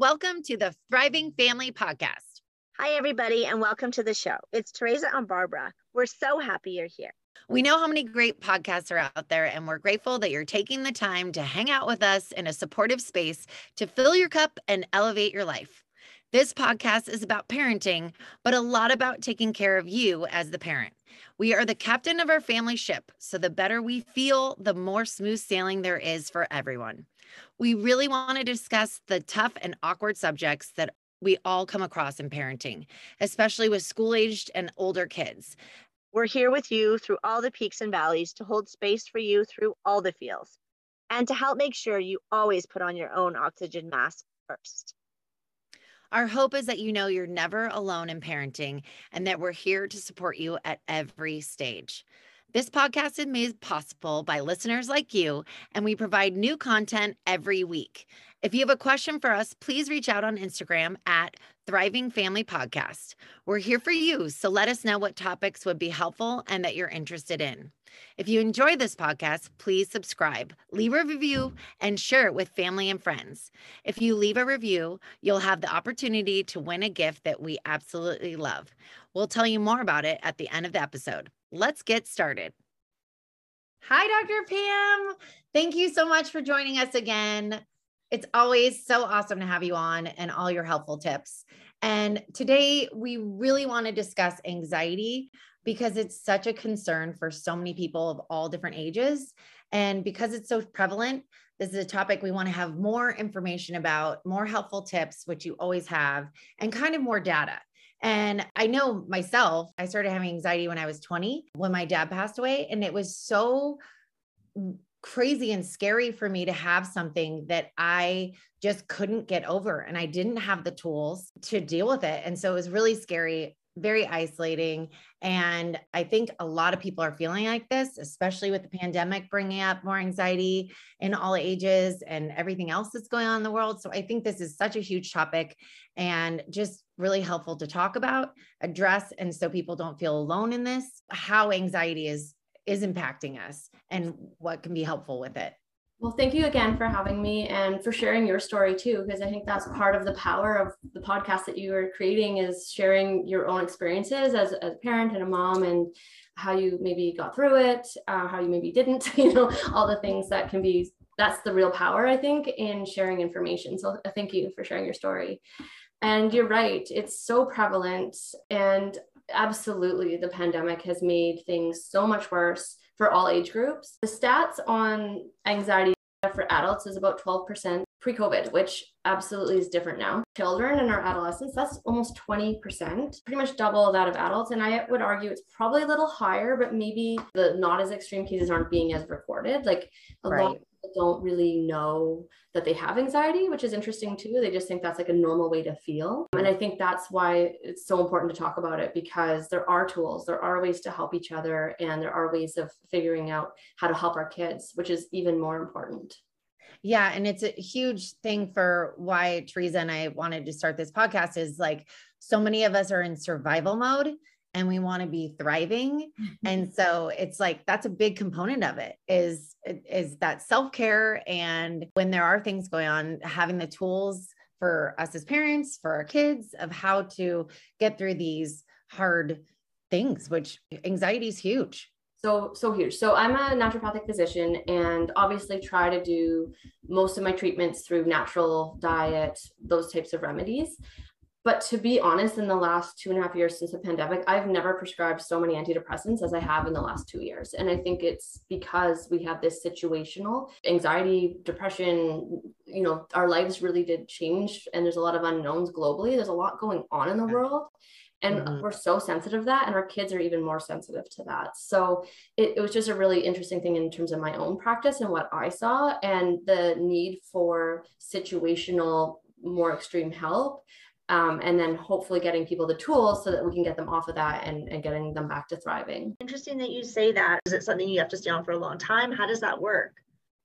Welcome to the Thriving Family Podcast. Hi, everybody, and welcome to the show. It's Teresa and Barbara. We're so happy you're here. We know how many great podcasts are out there, and we're grateful that you're taking the time to hang out with us in a supportive space to fill your cup and elevate your life. This podcast is about parenting, but a lot about taking care of you as the parent. We are the captain of our family ship, so the better we feel, the more smooth sailing there is for everyone. We really want to discuss the tough and awkward subjects that we all come across in parenting, especially with school aged and older kids. We're here with you through all the peaks and valleys to hold space for you through all the feels and to help make sure you always put on your own oxygen mask first. Our hope is that you know you're never alone in parenting and that we're here to support you at every stage. This podcast is made possible by listeners like you, and we provide new content every week. If you have a question for us, please reach out on Instagram at Thriving Family Podcast. We're here for you, so let us know what topics would be helpful and that you're interested in. If you enjoy this podcast, please subscribe, leave a review, and share it with family and friends. If you leave a review, you'll have the opportunity to win a gift that we absolutely love. We'll tell you more about it at the end of the episode. Let's get started. Hi, Dr. Pam. Thank you so much for joining us again. It's always so awesome to have you on and all your helpful tips. And today we really want to discuss anxiety because it's such a concern for so many people of all different ages. And because it's so prevalent, this is a topic we want to have more information about, more helpful tips, which you always have, and kind of more data. And I know myself, I started having anxiety when I was 20 when my dad passed away. And it was so crazy and scary for me to have something that I just couldn't get over. And I didn't have the tools to deal with it. And so it was really scary very isolating. And I think a lot of people are feeling like this, especially with the pandemic bringing up more anxiety in all ages and everything else that's going on in the world. So I think this is such a huge topic and just really helpful to talk about, address. And so people don't feel alone in this, how anxiety is is impacting us and what can be helpful with it. Well, thank you again for having me and for sharing your story too, because I think that's part of the power of the podcast that you are creating is sharing your own experiences as, as a parent and a mom and how you maybe got through it, uh, how you maybe didn't, you know, all the things that can be, that's the real power, I think, in sharing information. So uh, thank you for sharing your story. And you're right, it's so prevalent. And absolutely, the pandemic has made things so much worse for all age groups. The stats on anxiety for adults is about 12% pre COVID, which absolutely is different now. Children and our adolescents, that's almost 20%, pretty much double that of adults. And I would argue it's probably a little higher, but maybe the not as extreme cases aren't being as recorded. Like a right. lot don't really know that they have anxiety, which is interesting too. They just think that's like a normal way to feel. And I think that's why it's so important to talk about it because there are tools, there are ways to help each other, and there are ways of figuring out how to help our kids, which is even more important. Yeah. And it's a huge thing for why Teresa and I wanted to start this podcast is like so many of us are in survival mode and we want to be thriving. Mm-hmm. and so it's like that's a big component of it is is that self-care and when there are things going on having the tools for us as parents for our kids of how to get through these hard things which anxiety is huge. So so huge. So i'm a naturopathic physician and obviously try to do most of my treatments through natural diet those types of remedies but to be honest, in the last two and a half years since the pandemic, I've never prescribed so many antidepressants as I have in the last two years. And I think it's because we have this situational anxiety, depression, you know, our lives really did change and there's a lot of unknowns globally. There's a lot going on in the world. And mm-hmm. we're so sensitive to that, and our kids are even more sensitive to that. So it, it was just a really interesting thing in terms of my own practice and what I saw, and the need for situational, more extreme help um, and then hopefully getting people the tools so that we can get them off of that and, and getting them back to thriving. Interesting that you say that. Is it something you have to stay on for a long time? How does that work?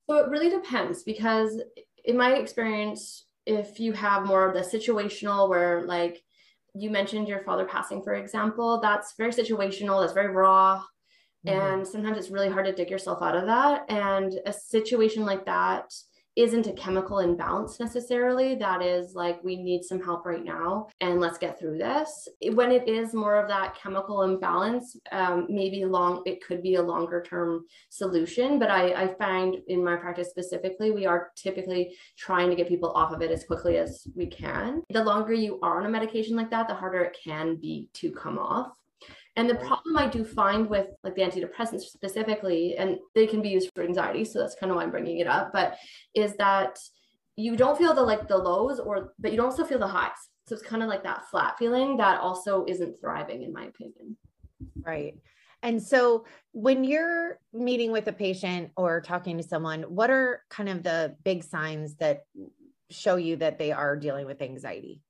So it really depends because in my experience, if you have more of the situational where like you mentioned your father passing, for example, that's very situational, that's very raw. Mm-hmm. And sometimes it's really hard to dig yourself out of that. And a situation like that, isn't a chemical imbalance necessarily. That is like, we need some help right now and let's get through this. When it is more of that chemical imbalance, um, maybe long, it could be a longer term solution. But I, I find in my practice specifically, we are typically trying to get people off of it as quickly as we can. The longer you are on a medication like that, the harder it can be to come off. And the problem I do find with like the antidepressants specifically, and they can be used for anxiety, so that's kind of why I'm bringing it up, but is that you don't feel the like the lows or but you don't still feel the highs. So it's kind of like that flat feeling that also isn't thriving in my opinion. Right. And so when you're meeting with a patient or talking to someone, what are kind of the big signs that show you that they are dealing with anxiety?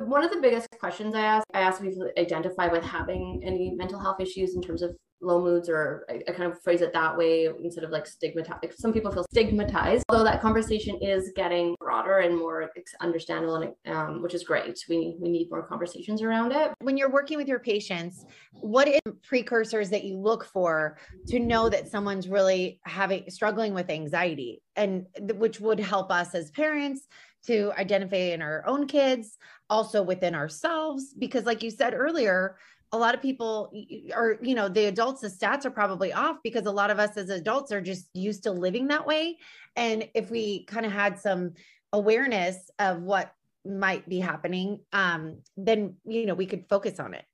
One of the biggest questions I ask, I ask if you identify with having any mental health issues in terms of low moods, or I, I kind of phrase it that way instead of like stigmatized. Some people feel stigmatized, although that conversation is getting broader and more understandable, and um, which is great. We we need more conversations around it. When you're working with your patients, what is precursors that you look for to know that someone's really having struggling with anxiety, and which would help us as parents to identify in our own kids, also within ourselves. Because, like you said earlier, a lot of people are, you know, the adults, the stats are probably off because a lot of us as adults are just used to living that way. And if we kind of had some awareness of what might be happening, um, then, you know, we could focus on it.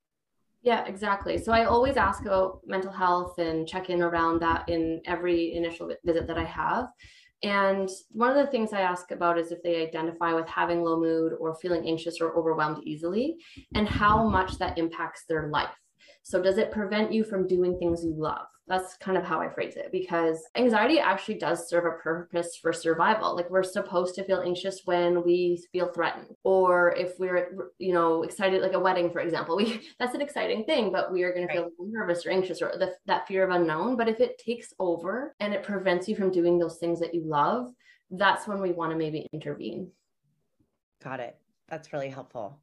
Yeah, exactly. So I always ask about mental health and check in around that in every initial visit that I have. And one of the things I ask about is if they identify with having low mood or feeling anxious or overwhelmed easily, and how much that impacts their life. So, does it prevent you from doing things you love? That's kind of how I phrase it because anxiety actually does serve a purpose for survival. Like we're supposed to feel anxious when we feel threatened or if we're you know excited like a wedding for example. We that's an exciting thing but we are going right. to feel nervous or anxious or the, that fear of unknown, but if it takes over and it prevents you from doing those things that you love, that's when we want to maybe intervene. Got it. That's really helpful.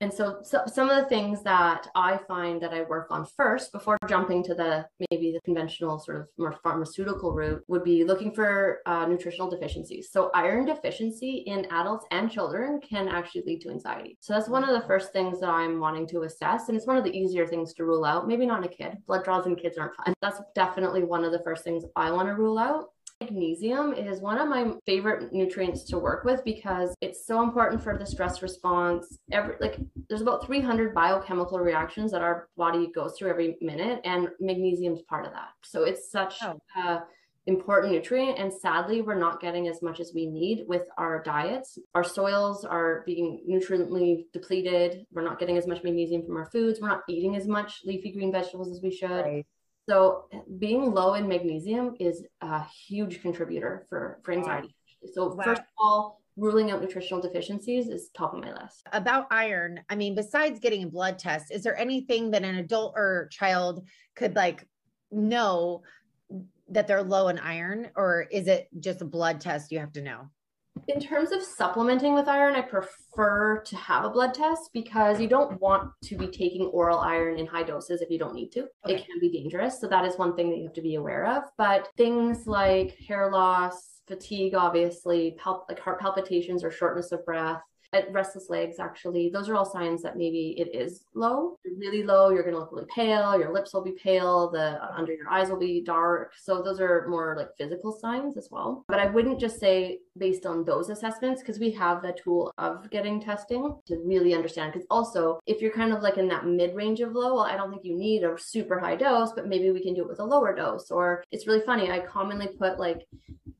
And so, so, some of the things that I find that I work on first before jumping to the maybe the conventional sort of more pharmaceutical route would be looking for uh, nutritional deficiencies. So iron deficiency in adults and children can actually lead to anxiety. So that's one of the first things that I'm wanting to assess. And it's one of the easier things to rule out. Maybe not in a kid. Blood draws in kids aren't fun. That's definitely one of the first things I want to rule out. Magnesium is one of my favorite nutrients to work with because it's so important for the stress response. Every like there's about 300 biochemical reactions that our body goes through every minute and magnesium is part of that. So it's such oh. a important nutrient and sadly we're not getting as much as we need with our diets our soils are being nutriently depleted we're not getting as much magnesium from our foods we're not eating as much leafy green vegetables as we should right. So being low in magnesium is a huge contributor for, for anxiety. Wow. So wow. first of all, ruling out nutritional deficiencies is top of my list. About iron, I mean, besides getting a blood test, is there anything that an adult or child could like know that they're low in iron, or is it just a blood test you have to know? In terms of supplementing with iron, I prefer to have a blood test because you don't want to be taking oral iron in high doses if you don't need to. Okay. It can be dangerous. So that is one thing that you have to be aware of. But things like hair loss, fatigue, obviously, palp- like heart palpitations or shortness of breath, restless legs actually those are all signs that maybe it is low. Really low you're going to look really pale your lips will be pale the uh, under your eyes will be dark. So those are more like physical signs as well. But i wouldn't just say based on those assessments because we have the tool of getting testing to really understand. Because also if you're kind of like in that mid range of low well i don't think you need a super high dose but maybe we can do it with a lower dose. Or it's really funny i commonly put like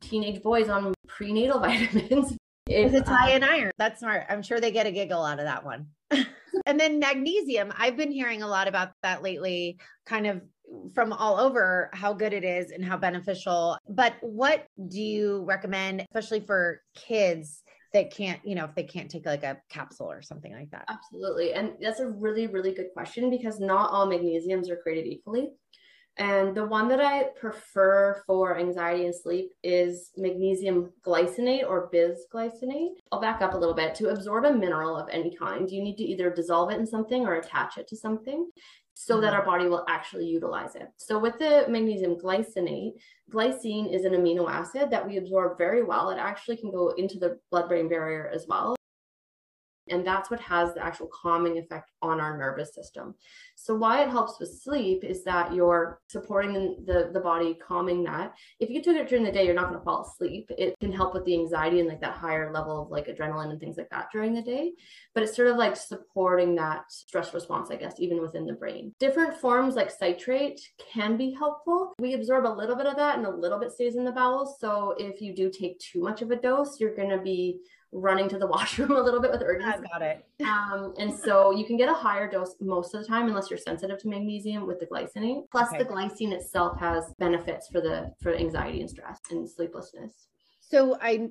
teenage boys on prenatal vitamins it's high in iron. That's smart. I'm sure they get a giggle out of that one. and then magnesium. I've been hearing a lot about that lately, kind of from all over how good it is and how beneficial. But what do you recommend, especially for kids that can't, you know, if they can't take like a capsule or something like that? Absolutely. And that's a really, really good question because not all magnesiums are created equally. And the one that I prefer for anxiety and sleep is magnesium glycinate or bisglycinate. I'll back up a little bit. To absorb a mineral of any kind, you need to either dissolve it in something or attach it to something. so that mm-hmm. our body will actually utilize it. So with the magnesium glycinate, glycine is an amino acid that we absorb very well. It actually can go into the blood brain barrier as well. And that's what has the actual calming effect on our nervous system. So, why it helps with sleep is that you're supporting the, the body, calming that. If you took it during the day, you're not going to fall asleep. It can help with the anxiety and like that higher level of like adrenaline and things like that during the day. But it's sort of like supporting that stress response, I guess, even within the brain. Different forms like citrate can be helpful. We absorb a little bit of that and a little bit stays in the bowels. So, if you do take too much of a dose, you're going to be running to the washroom a little bit with urgency. I got it. um, and so you can get a higher dose most of the time unless you're sensitive to magnesium with the glycinate. Plus okay. the glycine itself has benefits for the for anxiety and stress and sleeplessness. So I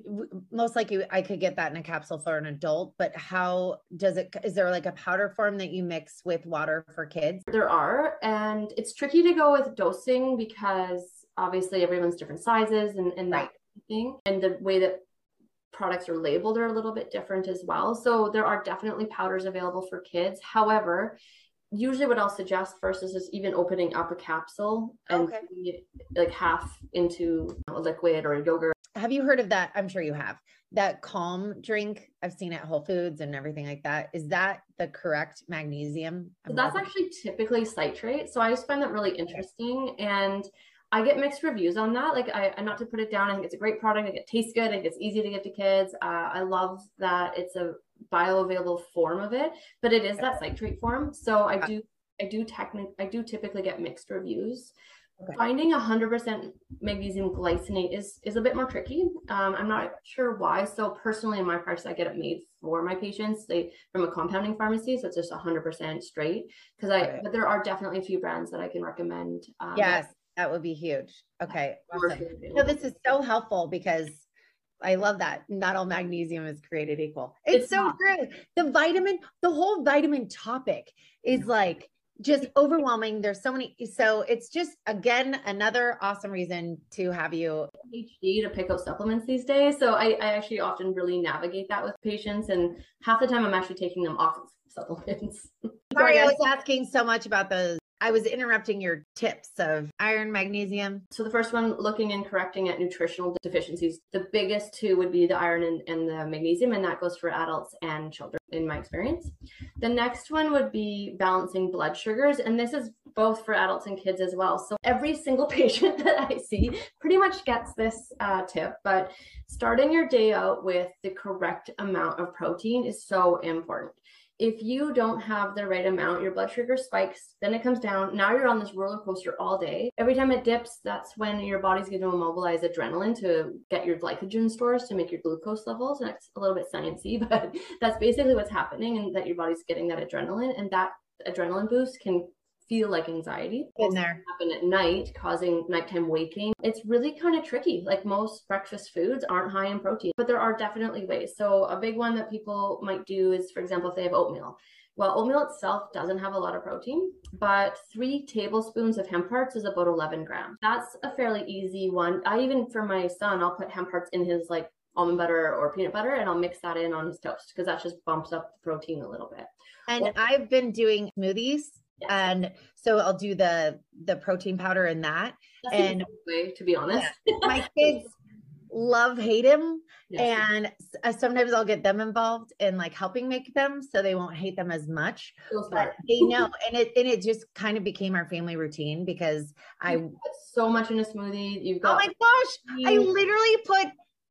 most likely I could get that in a capsule for an adult, but how does it is there like a powder form that you mix with water for kids? There are, and it's tricky to go with dosing because obviously everyone's different sizes and, and right. that thing. And the way that products are labeled are a little bit different as well. So there are definitely powders available for kids. However, usually what I'll suggest first is just even opening up a capsule and okay. like half into a liquid or a yogurt. Have you heard of that? I'm sure you have. That calm drink I've seen at Whole Foods and everything like that. Is that the correct magnesium? So that's actually typically citrate. So I just find that really interesting. And I get mixed reviews on that. Like, I, not to put it down, I think it's a great product. I think it tastes good. I think it's easy to get to kids. Uh, I love that it's a bioavailable form of it, but it is that citrate form. So I do, I do technic, I do typically get mixed reviews. Okay. Finding 100% magnesium glycinate is is a bit more tricky. Um, I'm not sure why. So personally, in my practice, I get it made for my patients. They from a compounding pharmacy, so it's just 100% straight. Because I, okay. but there are definitely a few brands that I can recommend. Um, yes, that would be huge. Okay. Awesome. No, this is so helpful because I love that. Not all magnesium is created equal. It's, it's so not. true. The vitamin, the whole vitamin topic is like just overwhelming. There's so many. So it's just again another awesome reason to have you PhD to pick up supplements these days. So I, I actually often really navigate that with patients, and half the time I'm actually taking them off of supplements. Sorry, I was asking so much about those I was interrupting your tips of iron, magnesium. So the first one, looking and correcting at nutritional deficiencies. The biggest two would be the iron and, and the magnesium, and that goes for adults and children in my experience. The next one would be balancing blood sugars, and this is both for adults and kids as well. So every single patient that I see pretty much gets this uh, tip, but starting your day out with the correct amount of protein is so important if you don't have the right amount, your blood sugar spikes, then it comes down. Now you're on this roller coaster all day. Every time it dips, that's when your body's going to immobilize adrenaline to get your glycogen stores to make your glucose levels. And it's a little bit sciencey, but that's basically what's happening, and that your body's getting that adrenaline, and that adrenaline boost can feel like anxiety. In there. happen at night causing nighttime waking. It's really kind of tricky. Like most breakfast foods aren't high in protein but there are definitely ways. So a big one that people might do is for example if they have oatmeal. Well oatmeal itself doesn't have a lot of protein but three tablespoons of hemp hearts is about 11 grams. That's a fairly easy one. I even for my son i'll put hemp hearts in his like almond butter or peanut butter and I'll mix that in on his toast because that just bumps up the protein a little bit. And well, I've been doing smoothies and so I'll do the the protein powder in that. That's and way to be honest, my kids love hate him, yes. and uh, sometimes I'll get them involved in like helping make them so they won't hate them as much. But they know, and it and it just kind of became our family routine because I put so much in a smoothie. You've got oh my gosh, I literally put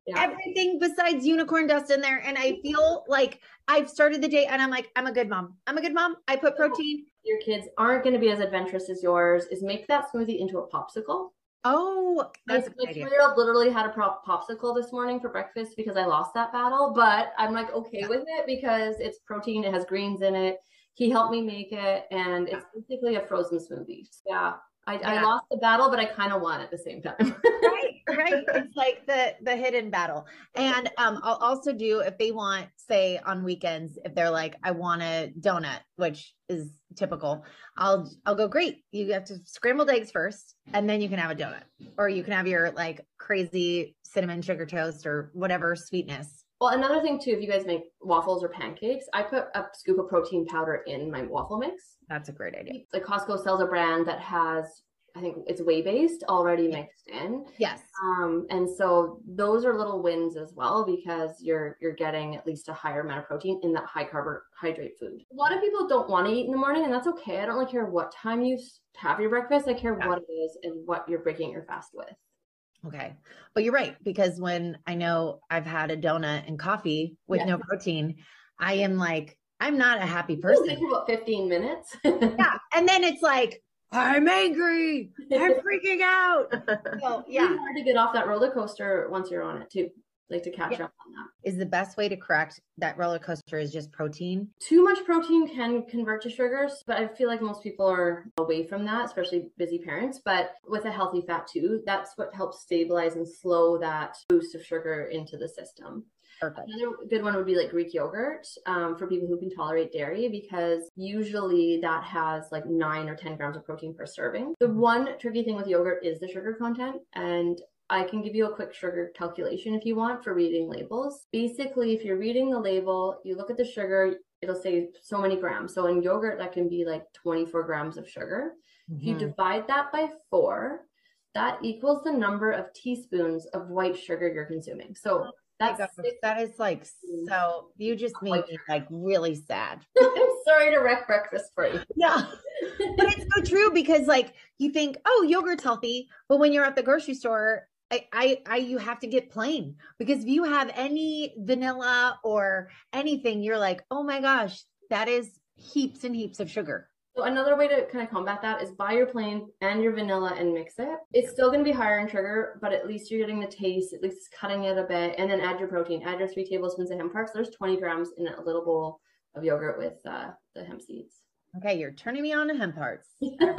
yeah. everything besides unicorn dust in there. And I feel like I've started the day and I'm like, I'm a good mom. I'm a good mom. I put protein. Your kids aren't going to be as adventurous as yours. Is make that smoothie into a popsicle. Oh, that's my two year old literally had a prop popsicle this morning for breakfast because I lost that battle. But I'm like okay yeah. with it because it's protein, it has greens in it. He helped me make it, and it's basically a frozen smoothie. Yeah, I, yeah. I lost the battle, but I kind of won at the same time. right, right. It's like the the hidden battle. And um, I'll also do if they want, say on weekends, if they're like, I want a donut, which is typical, I'll I'll go, great. You have to scrambled eggs first, and then you can have a donut. Or you can have your like crazy cinnamon sugar toast or whatever sweetness Well, another thing too, if you guys make waffles or pancakes, I put a scoop of protein powder in my waffle mix. That's a great idea. Like Costco sells a brand that has, I think it's whey based already mixed in. Yes. Um, and so those are little wins as well because you're you're getting at least a higher amount of protein in that high carbohydrate food. A lot of people don't want to eat in the morning, and that's okay. I don't really care what time you have your breakfast. I care Yeah. what it is and what you're breaking your fast with. Okay. But you're right, because when I know I've had a donut and coffee with Yeah. no protein, I am like, I'm not a happy person. take about 15 minutes. yeah. And then it's like, I'm angry. I'm freaking out. So, yeah. yeah. hard to get off that roller coaster once you're on it too. Like to catch Yeah. up on that. Is the best way to correct that roller coaster is just protein? Too much protein can convert to sugars, but I feel like most people are away from that, especially busy parents. But with a healthy fat too, that's what helps stabilize and slow that boost of sugar into the system. Perfect. Another good one would be like Greek yogurt um, for people who can tolerate dairy because usually that has like nine or 10 grams of protein per serving. The one tricky thing with yogurt is the sugar content. And I can give you a quick sugar calculation if you want for reading labels. Basically, if you're reading the label, you look at the sugar, it'll say so many grams. So in yogurt, that can be like 24 grams of sugar. If you Mhm. divide that by four, that equals the number of teaspoons of white sugar you're consuming. So that's that is like so you just made me like really sad. I'm sorry to wreck breakfast for you. Yeah. but it's so true because like you think, oh, yogurt's healthy, but when you're at the grocery store, I, I, I, you have to get plain because if you have any vanilla or anything, you're like, oh my gosh, that is heaps and heaps of sugar. So another way to kind of combat that is buy your plain and your vanilla and mix it. It's still going to be higher in sugar, but at least you're getting the taste, at least it's cutting it a bit, and then add your protein. Add your three tablespoons of hemp hearts. There's 20 grams in a little bowl of yogurt with uh, the hemp seeds. Okay, you're turning me on to hemp hearts.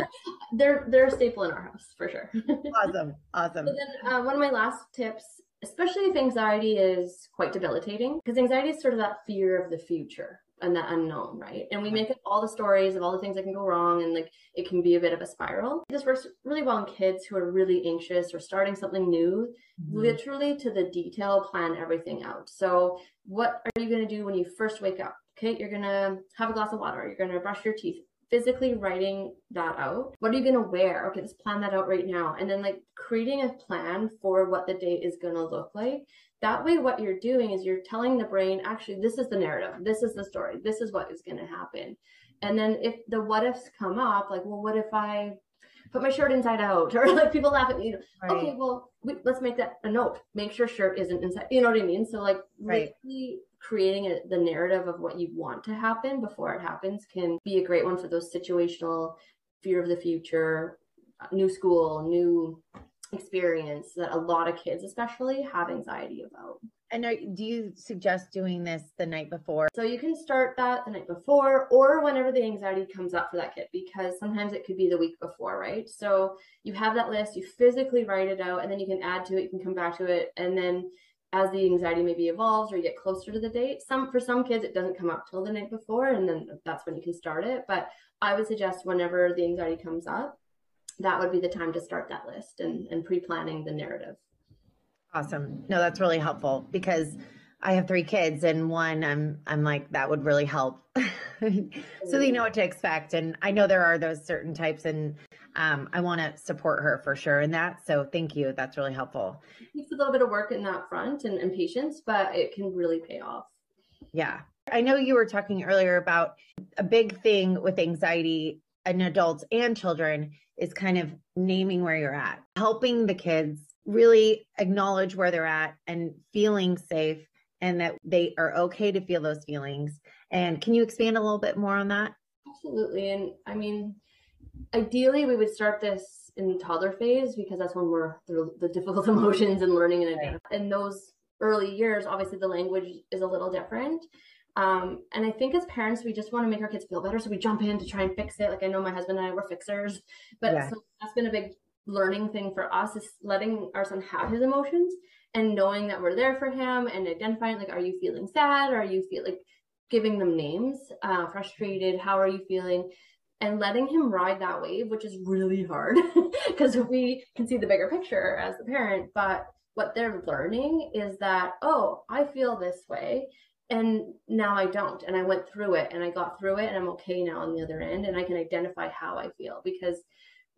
they're they're a staple in our house for sure. awesome, awesome. So then, uh, one of my last tips, especially if anxiety is quite debilitating, because anxiety is sort of that fear of the future and that unknown, right? And we make up all the stories of all the things that can go wrong, and like it can be a bit of a spiral. This works really well in kids who are really anxious or starting something new. Mhm. Literally to the detail, plan everything out. So, what are you going to do when you first wake up? Okay, you're going to have a glass of water, you're going to brush your teeth, physically writing that out. What are you going to wear? Okay, let's plan that out right now. And then, like, creating a plan for what the day is going to look like. That way, what you're doing is you're telling the brain, actually, this is the narrative, this is the story, this is what is going to happen. And then, if the what ifs come up, like, well, what if I put my shirt inside out? Or like people laugh at me, you know, Right. okay, well, we, let's make that a note. Make sure shirt isn't inside. You know what I mean? So, like, Right. really creating a, the narrative of what you want to happen before it happens can be a great one for those situational fear of the future, new school, new experience that a lot of kids, especially, have anxiety about. And are, do you suggest doing this the night before? So you can start that the night before or whenever the anxiety comes up for that kid because sometimes it could be the week before, right? So you have that list, you physically write it out, and then you can add to it, you can come back to it, and then as the anxiety maybe evolves or you get closer to the date, some for some kids it doesn't come up till the night before, and then that's when you can start it. But I would suggest whenever the anxiety comes up, that would be the time to start that list and, and pre-planning the narrative. Awesome. No, that's really helpful because I have three kids and one I'm I'm like that would really help. so they know what to expect and I know there are those certain types and um, I want to support her for sure in that. So thank you. That's really helpful. It takes a little bit of work in that front and, and patience, but it can really pay off. Yeah. I know you were talking earlier about a big thing with anxiety in adults and children is kind of naming where you're at, helping the kids really acknowledge where they're at and feeling safe and that they are okay to feel those feelings. And can you expand a little bit more on that? Absolutely. And I mean, ideally, we would start this in toddler phase because that's when we're the, the difficult emotions and learning and Right. In those early years, obviously, the language is a little different. Um, and I think as parents, we just want to make our kids feel better. So we jump in to try and fix it. Like I know my husband and I were fixers, but Yeah. so that's been a big learning thing for us is letting our son have his emotions and knowing that we're there for him and identifying like, are you feeling sad? Are you feel like giving them names, uh, frustrated? How are you feeling? and letting him ride that wave, which is really hard because we can see the bigger picture as the parent. But what they're learning is that, oh, I feel this way. And now I don't. And I went through it and I got through it and I'm okay now on the other end. And I can identify how I feel because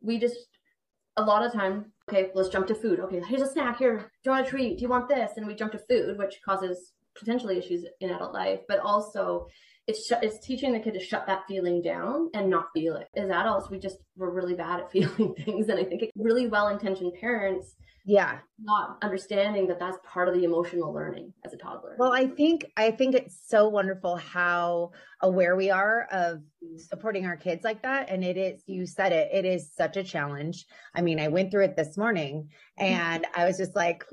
we just, a lot of time, okay, let's jump to food. Okay, here's a snack. Here, do you want a treat? Do you want this? And we jump to food, which causes potentially issues in adult life, but also it's sh- it's teaching the kid to shut that feeling down and not feel it. As adults, we just we're really bad at feeling things, and I think it, really well-intentioned parents yeah. not understanding that that's part of the emotional learning as a toddler. Well i think i think it's so wonderful how aware we are of supporting our kids like that and it is you said it it is such a challenge. I mean i went through it this morning and i was just like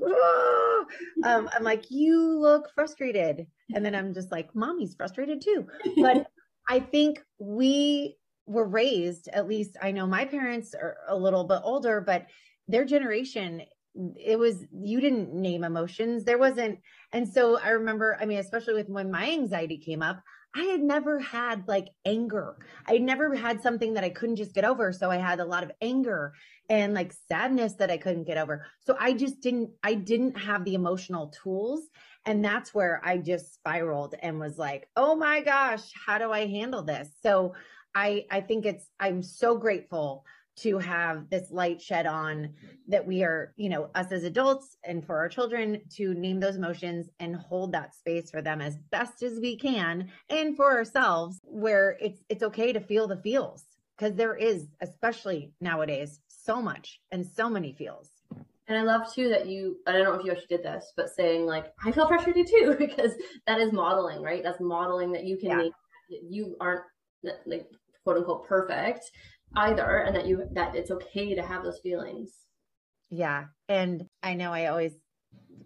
um, i'm like you look frustrated. And then i'm just like mommy's frustrated too. But i think we were raised at least i know my parents are a little bit older but their generation it was you didn't name emotions. There wasn't and so i remember i mean especially with when my anxiety came up i had never had like anger. I never had something that i couldn't just get over so i had a lot of anger and like sadness that i couldn't get over. So i just didn't i didn't have the emotional tools and that's where i just spiraled and was like oh my gosh how do i handle this? So i i think it's i'm so grateful to have this light shed on that we are, you know, us as adults and for our children to name those emotions and hold that space for them as best as we can and for ourselves where it's it's okay to feel the feels because there is especially nowadays so much and so many feels. And I love too that you, I don't know if you actually did this, but saying like, I feel frustrated too, because that is modeling, right? That's modeling that you can yeah. make, you aren't like quote unquote perfect, either and that you that it's okay to have those feelings. Yeah. And i know i always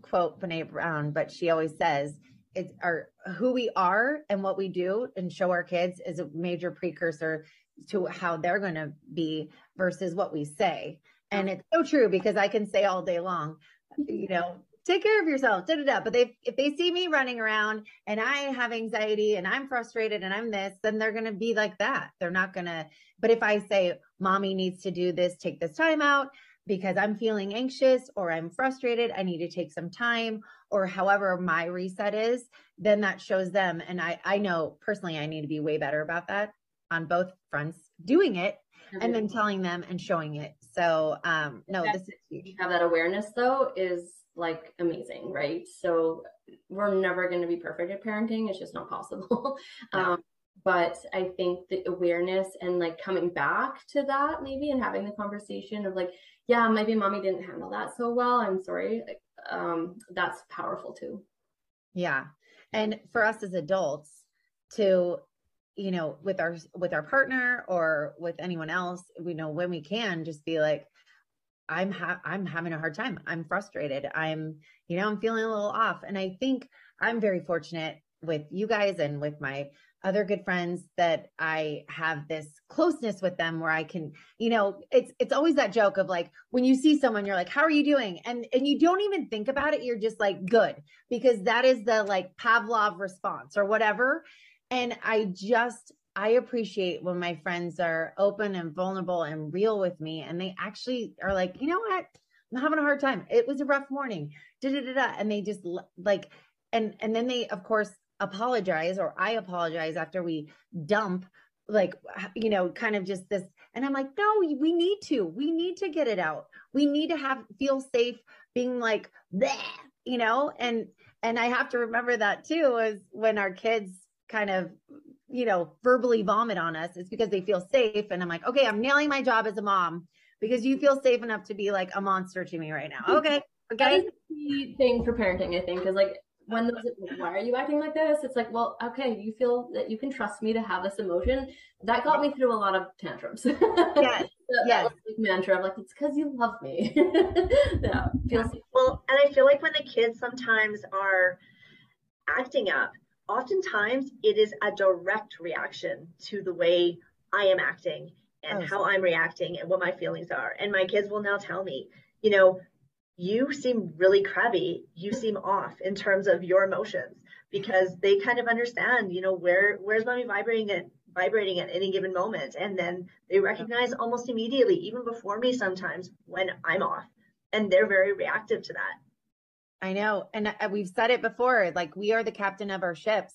quote Brene Brown but she always says it's our who we are and what we do and show our kids is a major precursor to how they're going to be versus what we say. And it's so true because i can say all day long you know take care of yourself, da da da. But they, if they see me running around and I have anxiety and I'm frustrated and I'm this, then they're going to be like that. They're not going to. But if I say, mommy needs to do this, take this time out because I'm feeling anxious or I'm frustrated, I need to take some time or however my reset is, then that shows them. And I, I know personally, I need to be way better about that on both fronts, doing it and then telling them and showing it. So, um, no, this is huge. Have that awareness though is like amazing, right? So we're never going to be perfect at parenting. It's just not possible. Yeah. Um, but I think the awareness and like coming back to that maybe and having the conversation of like, yeah, maybe mommy didn't handle that so well. I'm sorry. Um, that's powerful too. Yeah. And for us as adults to, you know, with our with our partner or with anyone else, we know when we can just be like, I'm ha- I'm having a hard time. I'm frustrated. I'm, you know, I'm feeling a little off. And I think I'm very fortunate with you guys and with my other good friends that I have this closeness with them where I can, you know, it's it's always that joke of like when you see someone you're like how are you doing? And and you don't even think about it, you're just like good because that is the like Pavlov response or whatever. And I just I appreciate when my friends are open and vulnerable and real with me and they actually are like, you know what? I'm having a hard time. It was a rough morning. Da, da, da, da. And they just like, and, and then they, of course, apologize or I apologize after we dump like, you know, kind of just this. And I'm like, no, we need to, we need to get it out. We need to have, feel safe being like, Bleh, you know, and, and I have to remember that too, is when our kids kind of you know, verbally vomit on us, it's because they feel safe. And I'm like, okay, I'm nailing my job as a mom because you feel safe enough to be like a monster to me right now. Okay. Okay. the key thing for parenting, I think, is like when those, why are you acting like this? It's like, well, okay, you feel that you can trust me to have this emotion. That got me through a lot of tantrums. Yes. that, yes. That like mantra of like, it's because you love me. yeah. Feels well, and I feel like when the kids sometimes are acting up, oftentimes it is a direct reaction to the way I am acting and oh, how I'm reacting and what my feelings are. And my kids will now tell me, you know, you seem really crabby. You seem off in terms of your emotions because they kind of understand, you know, where where's mommy vibrating at vibrating at any given moment. And then they recognize almost immediately, even before me sometimes, when I'm off. And they're very reactive to that. I know. And we've said it before like, we are the captain of our ships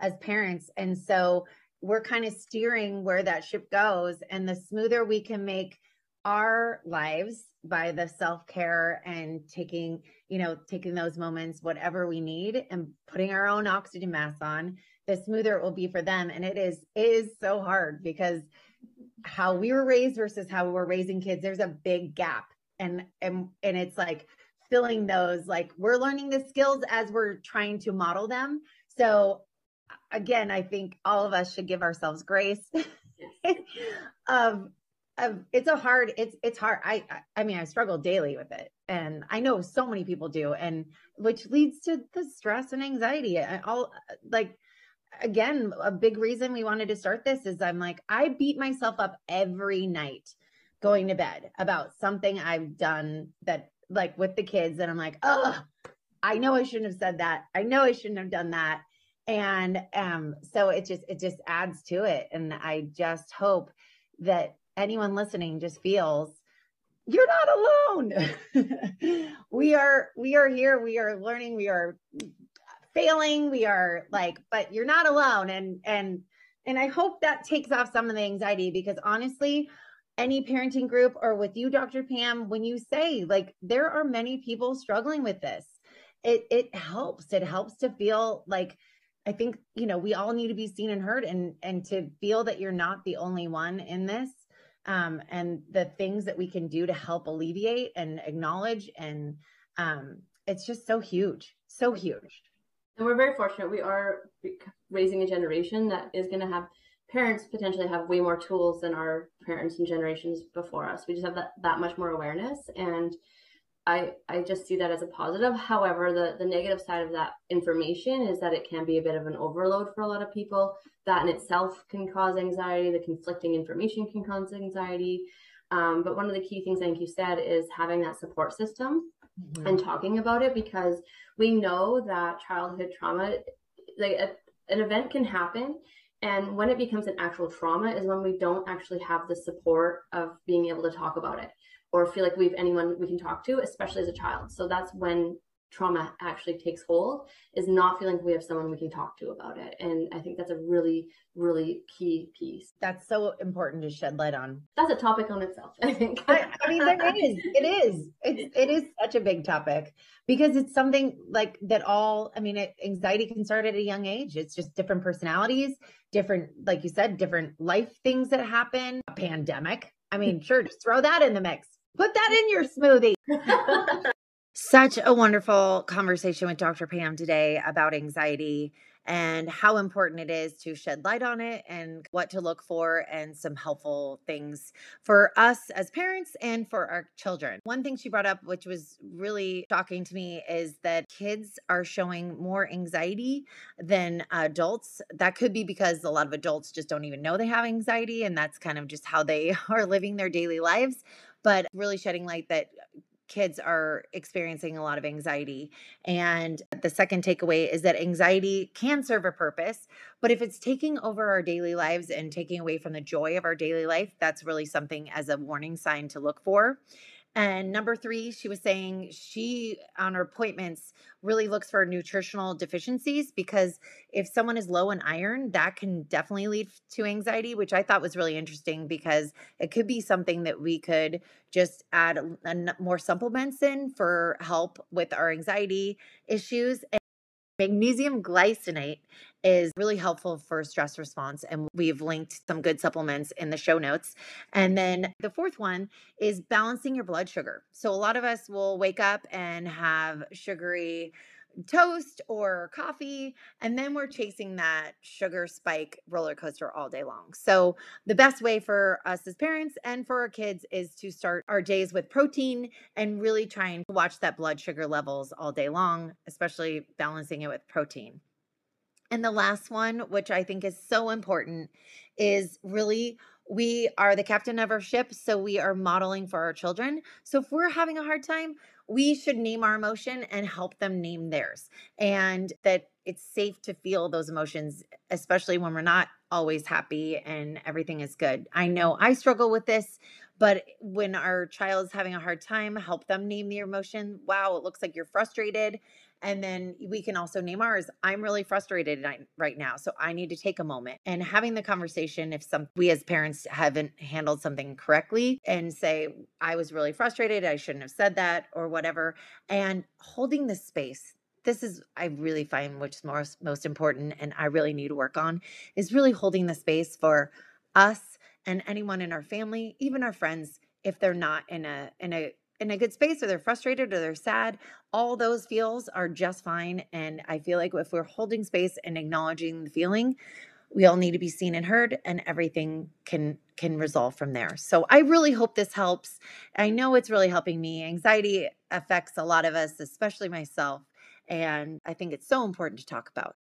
as parents. And so we're kind of steering where that ship goes. And the smoother we can make our lives by the self-care and taking you know taking those moments whatever we need and putting our own oxygen mask on the smoother it will be for them and it is it is so hard because how we were raised versus how we're raising kids there's a big gap and and and it's like filling those like we're learning the skills as we're trying to model them. So again i think all of us should give ourselves grace of um, it's a hard it's it's hard I, I i mean i struggle daily with it and i know so many people do and which leads to the stress and anxiety and all like again a big reason we wanted to start this is i'm like i beat myself up every night going to bed about something i've done that like with the kids and i'm like oh i know i shouldn't have said that. I know i shouldn't have done that. And um so it just it just adds to it. And i just hope that anyone listening just feels you're not alone. we are we are here, we are learning, we are failing, we are like but you're not alone. And and and I hope that takes off some of the anxiety because honestly, any parenting group or with you Dr. Pam when you say like there are many people struggling with this, it it helps. It helps to feel like I think, you know, we all need to be seen and heard and and to feel that you're not the only one in this um, and the things that we can do to help alleviate and acknowledge. And um, it's just so huge, so huge. And we're very fortunate. We are raising a generation that is going to have parents potentially have way more tools than our parents and generations before us. We just have that, that much more awareness. And I I just see that as a positive. However, the the negative side of that information is that it can be a bit of an overload for a lot of people. That in itself can cause anxiety. The conflicting information can cause anxiety. Um, but one of the key things I think you said is having that support system mm-hmm. and talking about it because we know that childhood trauma, like a, an event can happen and when it becomes an actual trauma is when we don't actually have the support of being able to talk about it or feel like we have anyone we can talk to, especially as a child. So that's when trauma actually takes hold is not feeling we have someone we can talk to about it. And i think that's a really really key piece. That's so important to shed light on. That's a topic on itself i think. I, I, mean there is it is. It's, it is such a big topic because it's something like that all i mean it, anxiety can start at a young age. It's just different personalities different like you said different life things that happen. A pandemic. I mean sure just throw that in the mix. Put that in your smoothie. Such a wonderful conversation with Dr. Pam today about anxiety and how important it is to shed light on it and what to look for and some helpful things for us as parents and for our children. One thing she brought up, which was really shocking to me, is that kids are showing more anxiety than adults. That could be because a lot of adults just don't even know they have anxiety, and that's kind of just how they are living their daily lives but really shedding light that kids are experiencing a lot of anxiety. And the second takeaway is that anxiety can serve a purpose, but if it's taking over our daily lives and taking away from the joy of our daily life, that's really something as a warning sign to look for. And number three, she was saying she, on her appointments, really looks for nutritional deficiencies because if someone is low in iron, that can definitely lead to anxiety, which I thought was really interesting because it could be something that we could just add a more supplements in for help with our anxiety issues. Magnesium glycinate is really helpful for stress response, and we've linked some good supplements in the show notes. And then the fourth one is balancing your blood sugar. So, a lot of us will wake up and have sugary toast or coffee, and then we're mm-hmm. chasing that sugar spike roller coaster all day long. So, the best way for us as parents and for our kids is to start our days with protein and really trying to watch that blood sugar levels all day long, especially balancing it with protein. And the last one, which I think is so important, is really we are the captain of our ship. So we are modeling for our children. So if we're having a hard time, we should name our emotion and help them name theirs. And that it's safe to feel those emotions, especially when we're not always happy and everything is good. I know I struggle with this, but when our child is having a hard time, help them name the emotion. Wow, it looks like you're frustrated. And then we can also name ours. I'm really frustrated right now. So I need to take a moment and having the conversation if some we as parents haven't handled something correctly and say, I was really frustrated. I shouldn't have said that or whatever. And holding the space this is I really find which most most important and I really need to work on is really holding the space for us and anyone in our family, even our friends, if they're not in a in a in a good space or they're frustrated or they're sad, all those feels are just fine. And I feel like if we're holding space and acknowledging the feeling, we all need to be seen and heard and everything can can resolve from there so i really hope this helps i know it's really helping me anxiety affects a lot of us especially myself and I think it's so important to talk about.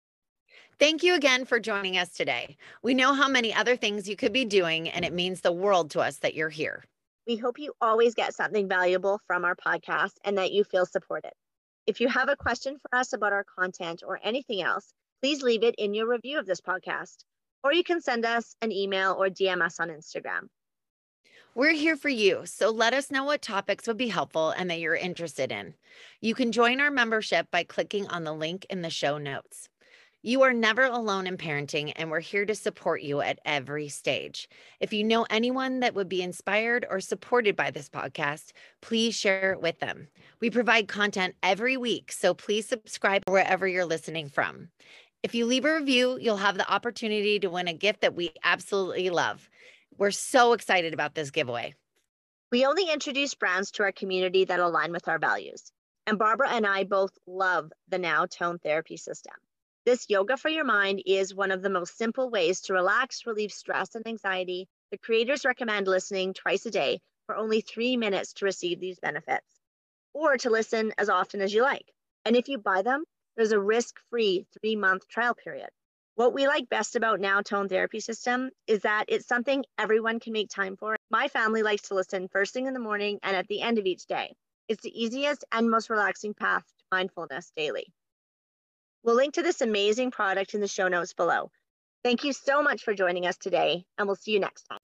Thank you again for joining us today. We know how many other things you could be doing, and it means the world to us that you're here. We hope you always get something valuable from our podcast and that you feel supported. If you have a question for us about our content or anything else, please leave it in your review of this podcast, or you can send us an email or DM us on Instagram. We're here for you, so let us know what topics would be helpful and that you're interested in. You can join our membership by clicking on the link in the show notes. You are never alone in parenting, and we're here to support you at every stage. If you know anyone that would be inspired or supported by this podcast, please share it with them. We provide content every week, so please subscribe wherever you're listening from. If you leave a review, you'll have the opportunity to win a gift that we absolutely love. We're so excited about this giveaway. We only introduce brands to our community that align with our values. And Barbara and I both love the Now Tone Therapy System. This yoga for your mind is one of the most simple ways to relax, relieve stress and anxiety. The creators recommend listening twice a day for only three minutes to receive these benefits, or to listen as often as you like. And if you buy them, there's a risk free three month trial period. What we like best about Now Tone Therapy System is that it's something everyone can make time for. My family likes to listen first thing in the morning and at the end of each day. It's the easiest and most relaxing path to mindfulness daily. We'll link to this amazing product in the show notes below. Thank you so much for joining us today, and we'll see you next time.